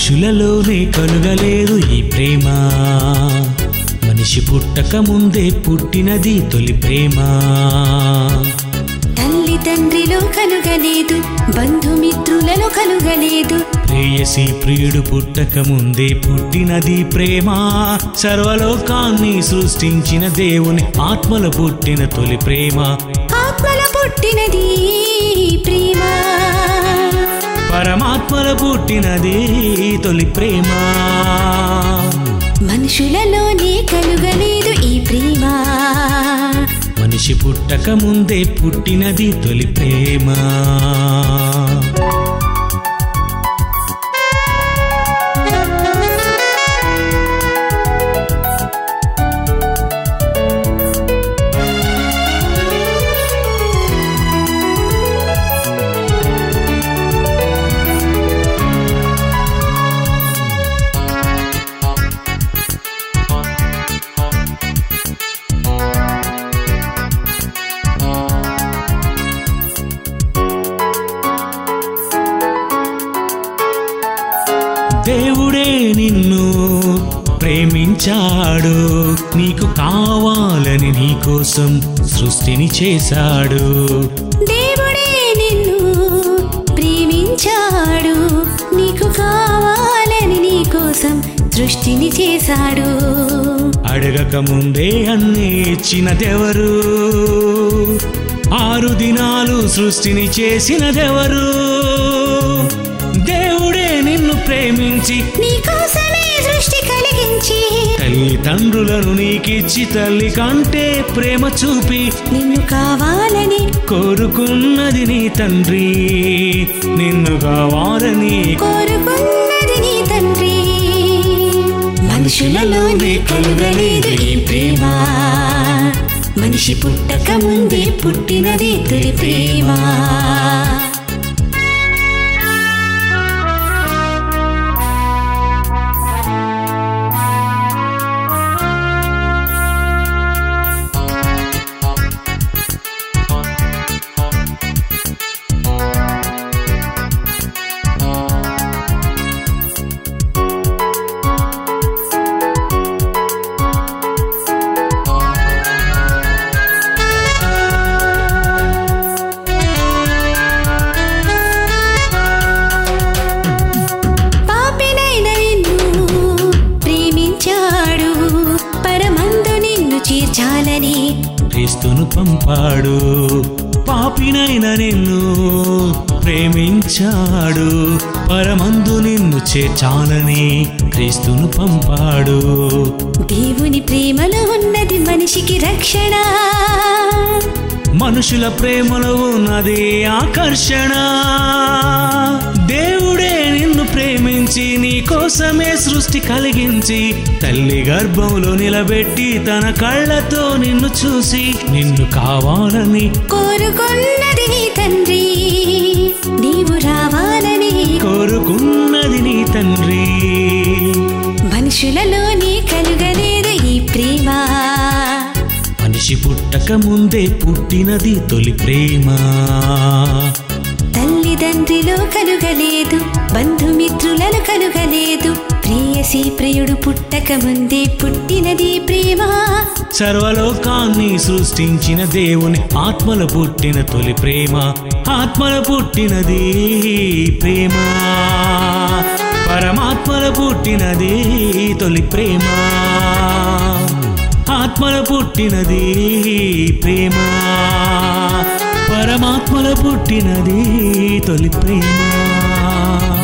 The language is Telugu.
మనుషులలోనే కలుగలేదు ఈ ప్రేమ. మనిషి పుట్టక ముందే పుట్టినది తొలి ప్రేమ. తల్లి తండ్రిలో కలుగలేదు బంధుమిత్రులలో కలుగలేదు ప్రేయసి ప్రియుడు పుట్టక ముందే పుట్టినది ప్రేమ. సర్వలోకాన్ని సృష్టించిన దేవుని ఆత్మల పుట్టిన తొలి ప్రేమ. ఆత్మల పుట్టినది ప్రేమ. పరమాత్మల పుట్టినది తొలి ప్రేమ. మనుషులలోనే కలుగలేదు ఈ ప్రేమ. మనిషి పుట్టక ముందే పుట్టినది తొలి ప్రేమ. దేవుడే నిన్ను ప్రేమించాడు. నీకు కావాలని నీకోసం సృష్టిని చేశాడు. దేవుడే నిన్ను ప్రేమించాడు. నీకు కావాలని నీ కోసం సృష్టిని చేశాడు. అడగక ముందే అన్నీ ఇచ్చినదెవరు? ఆరు దినాలు సృష్టిని చేసినదెవరు? ప్రేమించి నీ కోసమే సృష్టి కలిగించి తల్లి తండ్రులను నీకిచ్చి తల్లి కంటే ప్రేమ చూపి నిన్ను కావాలని కోరుకున్నది నీ తండ్రి. నిన్ను కావాలని కోరుకున్నది నీ తండ్రి. మనుషులలోనే కలుగలేదు ఈ ప్రేమ. మనిషి పుట్టక ముందే పుట్టినది తొలి ప్రేమ. క్రీస్తును పంపాడు. పాపినైన నిన్ను ప్రేమించాడు. పరమందు నిన్ను చేర్చాలని క్రీస్తును పంపాడు. దేవుని ప్రేమలో ఉన్నది మనిషికి రక్షణ. మనుషుల ప్రేమలో ఉన్నది ఆకర్షణ. దేవుడే ప్రేమించి నీ కోసమే సృష్టి కలిగించి తల్లి గర్భంలో నిలబెట్టి తన కళ్ళతో నిన్ను చూసి నిన్ను కావాలని కోరుకున్నది నీ తండ్రి నీవు రావాలని కోరుకున్నది నీ తండ్రి. మనుషులలోనే కలుగలేదు ఈ ప్రేమ. మనిషి పుట్టక ముందే పుట్టినది తొలి ప్రేమ. తల్లిదండ్రిలో కలుగలేదు బంధుమిత్రులను కలుగలేదు. ప్రేయసి ప్రియుడు పుట్టక ముందే పుట్టినది ప్రేమ. సర్వలోకాన్ని సృష్టించిన దేవుని ఆత్మల పుట్టిన తొలి ప్రేమ. ఆత్మల పుట్టినది ప్రేమ. పరమాత్మల పుట్టినది తొలి ప్రేమ. ఆత్మల పుట్టినది ప్రేమ పరమాత్మల పుట్టినది తొలి ప్రేమ.